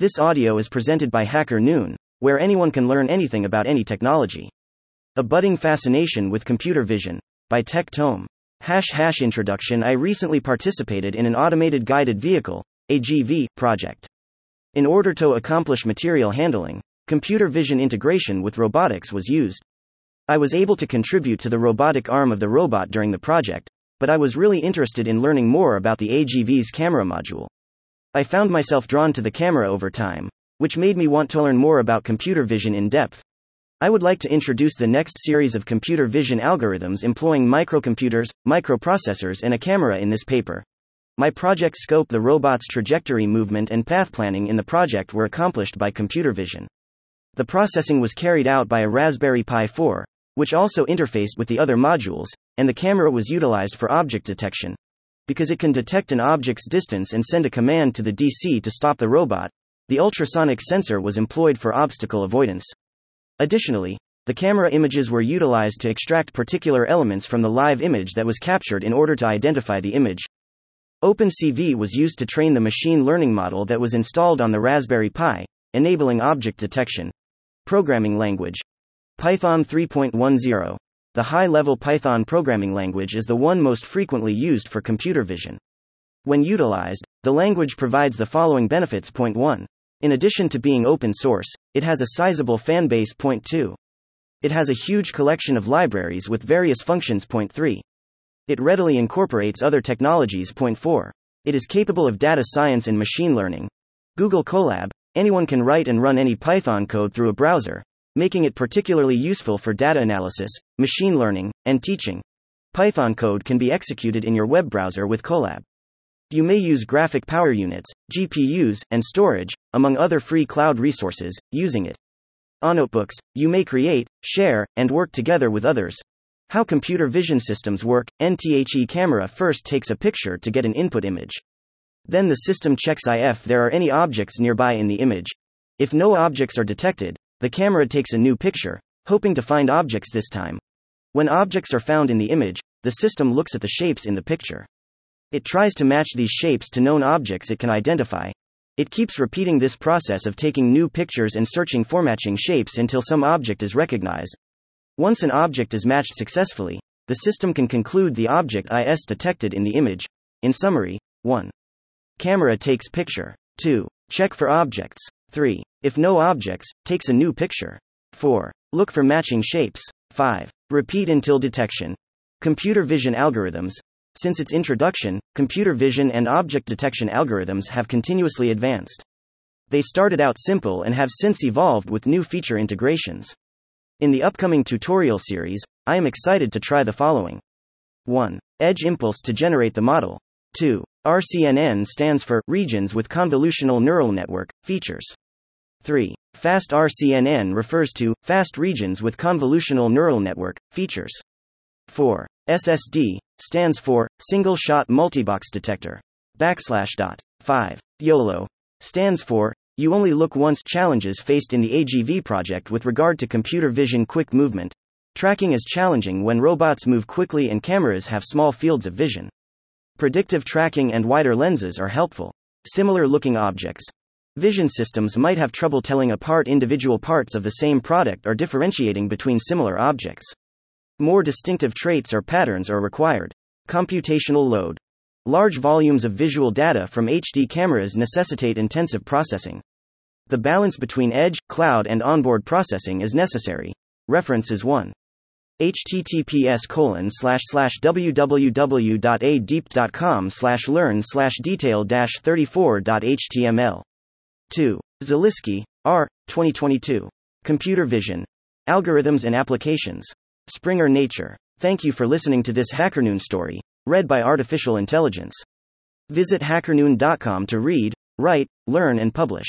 This audio is presented by Hacker Noon, where anyone can learn anything about any technology. A budding fascination with computer vision by Tech Tome. Hash hash introduction I recently participated in an automated guided vehicle, AGV, project. In order to accomplish material handling, computer vision integration with robotics was used. I was able to contribute to the robotic arm of the robot during the project, but I was really interested in learning more about the AGV's camera module. I found myself drawn to the camera over time, which made me want to learn more about computer vision in depth. I would like to introduce the next series of computer vision algorithms employing microcomputers, microprocessors, and a camera in this paper. My project scope the robot's trajectory movement and path planning in the project were accomplished by computer vision. The processing was carried out by a Raspberry Pi 4, which also interfaced with the other modules, and the camera was utilized for object detection because it can detect an object's distance and send a command to the DC to stop the robot. The ultrasonic sensor was employed for obstacle avoidance. Additionally, the camera images were utilized to extract particular elements from the live image that was captured in order to identify the image. OpenCV was used to train the machine learning model that was installed on the Raspberry Pi, enabling object detection. Programming language Python 3.10 the high level Python programming language is the one most frequently used for computer vision. When utilized, the language provides the following benefits. Point 1. In addition to being open source, it has a sizable fan base. Point 2. It has a huge collection of libraries with various functions. Point 3. It readily incorporates other technologies. Point 4. It is capable of data science and machine learning. Google Colab, anyone can write and run any Python code through a browser, making it particularly useful for data analysis, machine learning, and teaching. Python code can be executed in your web browser with Colab. You may use graphic power units, GPUs, and storage, among other free cloud resources, using it. On notebooks, you may create, share, and work together with others. How computer vision systems work NTHE camera first takes a picture to get an input image. Then the system checks if there are any objects nearby in the image. If no objects are detected, the camera takes a new picture, hoping to find objects this time. When objects are found in the image, the system looks at the shapes in the picture. It tries to match these shapes to known objects it can identify. It keeps repeating this process of taking new pictures and searching for matching shapes until some object is recognized. Once an object is matched successfully, the system can conclude the object is detected in the image. In summary, 1. Camera takes picture. 2. Check for objects. 3. If no objects, takes a new picture. 4. Look for matching shapes. 5. Repeat until detection. Computer vision algorithms. Since its introduction, computer vision and object detection algorithms have continuously advanced. They started out simple and have since evolved with new feature integrations. In the upcoming tutorial series, I am excited to try the following 1. Edge impulse to generate the model. 2. RCNN stands for Regions with Convolutional Neural Network Features. 3. Fast RCNN refers to fast regions with convolutional neural network features. 4. SSD stands for single shot multibox detector. Backslash dot. 5. YOLO stands for you only look once challenges faced in the AGV project with regard to computer vision quick movement. Tracking is challenging when robots move quickly and cameras have small fields of vision. Predictive tracking and wider lenses are helpful. Similar looking objects. Vision systems might have trouble telling apart individual parts of the same product or differentiating between similar objects. More distinctive traits or patterns are required. Computational load. Large volumes of visual data from HD cameras necessitate intensive processing. The balance between edge, cloud, and onboard processing is necessary. References 1 https colon slash slash www.adeep.com slash learn slash detail dash 34.html 2. Szeliski, R. 2022. Computer Vision. Algorithms and Applications. Springer Nature. Thank you for listening to this HackerNoon story, read by Artificial Intelligence. Visit hackernoon.com to read, write, learn, and publish.